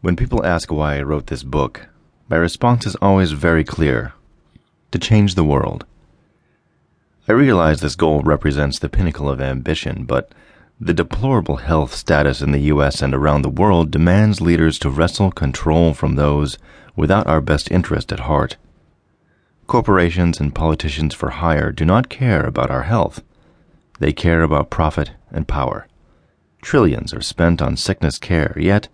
When people ask why I wrote this book, my response is always very clear to change the world. I realize this goal represents the pinnacle of ambition, but the deplorable health status in the US and around the world demands leaders to wrestle control from those without our best interest at heart. Corporations and politicians for hire do not care about our health. They care about profit and power. Trillions are spent on sickness care, yet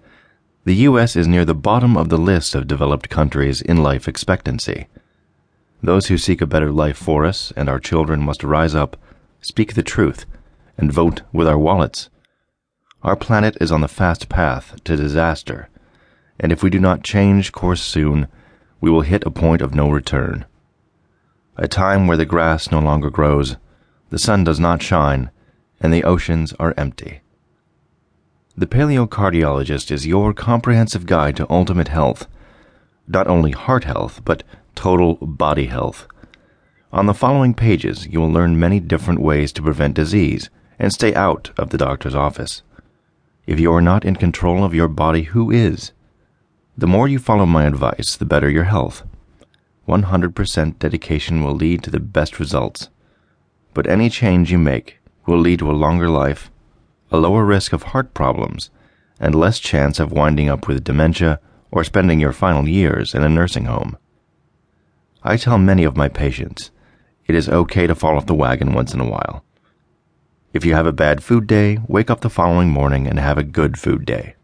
the U.S. is near the bottom of the list of developed countries in life expectancy. Those who seek a better life for us and our children must rise up, speak the truth, and vote with our wallets. Our planet is on the fast path to disaster, and if we do not change course soon, we will hit a point of no return. A time where the grass no longer grows, the sun does not shine, and the oceans are empty. The Paleo Cardiologist is your comprehensive guide to ultimate health. Not only heart health, but total body health. On the following pages, you will learn many different ways to prevent disease and stay out of the doctor's office. If you are not in control of your body, who is? The more you follow my advice, the better your health. 100% dedication will lead to the best results. But any change you make will lead to a longer life a lower risk of heart problems, and less chance of winding up with dementia or spending your final years in a nursing home. I tell many of my patients it is okay to fall off the wagon once in a while. If you have a bad food day, wake up the following morning and have a good food day.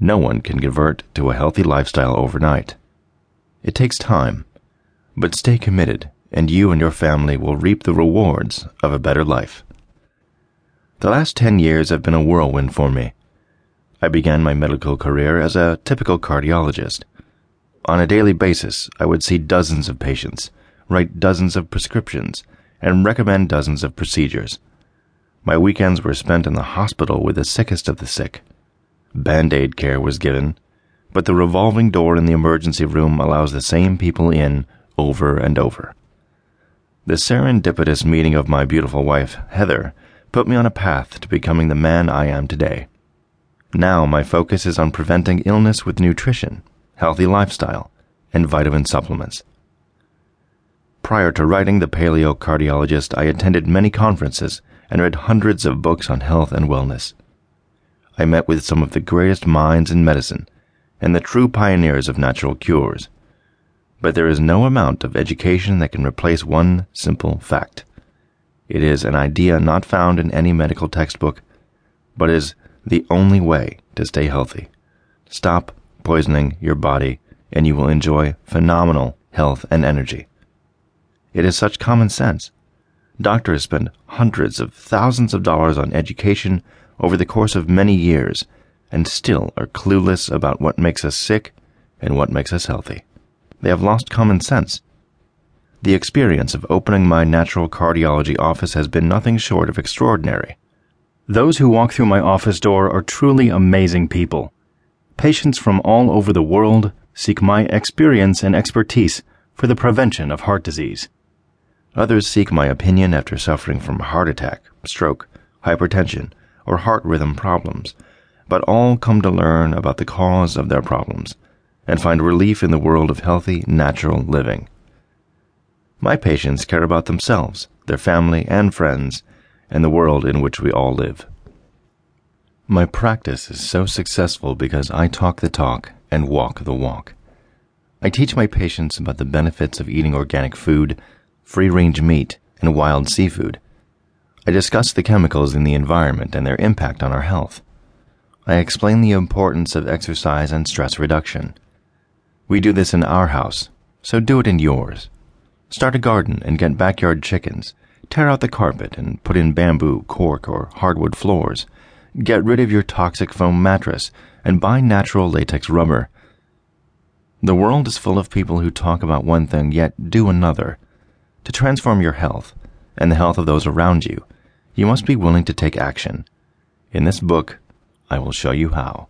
No one can convert to a healthy lifestyle overnight. It takes time, but stay committed, and you and your family will reap the rewards of a better life. The last 10 years have been a whirlwind for me. I began my medical career as a typical cardiologist. On a daily basis, I would see dozens of patients, write dozens of prescriptions, and recommend dozens of procedures. My weekends were spent in the hospital with the sickest of the sick. Band aid care was given, but the revolving door in the emergency room allows the same people in over and over. The serendipitous meeting of my beautiful wife, Heather, put me on a path to becoming the man I am today. Now my focus is on preventing illness with nutrition, healthy lifestyle, and vitamin supplements. Prior to writing The Paleo Cardiologist, I attended many conferences and read hundreds of books on health and wellness. I met with some of the greatest minds in medicine and the true pioneers of natural cures. But there is no amount of education that can replace one simple fact. It is an idea not found in any medical textbook, but is the only way to stay healthy. Stop poisoning your body, and you will enjoy phenomenal health and energy. It is such common sense. Doctors spend hundreds of thousands of dollars on education over the course of many years and still are clueless about what makes us sick and what makes us healthy. They have lost common sense the experience of opening my natural cardiology office has been nothing short of extraordinary. Those who walk through my office door are truly amazing people. Patients from all over the world seek my experience and expertise for the prevention of heart disease. Others seek my opinion after suffering from heart attack, stroke, hypertension, or heart rhythm problems, but all come to learn about the cause of their problems and find relief in the world of healthy, natural living. My patients care about themselves, their family and friends, and the world in which we all live. My practice is so successful because I talk the talk and walk the walk. I teach my patients about the benefits of eating organic food, free range meat, and wild seafood. I discuss the chemicals in the environment and their impact on our health. I explain the importance of exercise and stress reduction. We do this in our house, so do it in yours. Start a garden and get backyard chickens. Tear out the carpet and put in bamboo, cork, or hardwood floors. Get rid of your toxic foam mattress and buy natural latex rubber. The world is full of people who talk about one thing yet do another. To transform your health and the health of those around you, you must be willing to take action. In this book, I will show you how.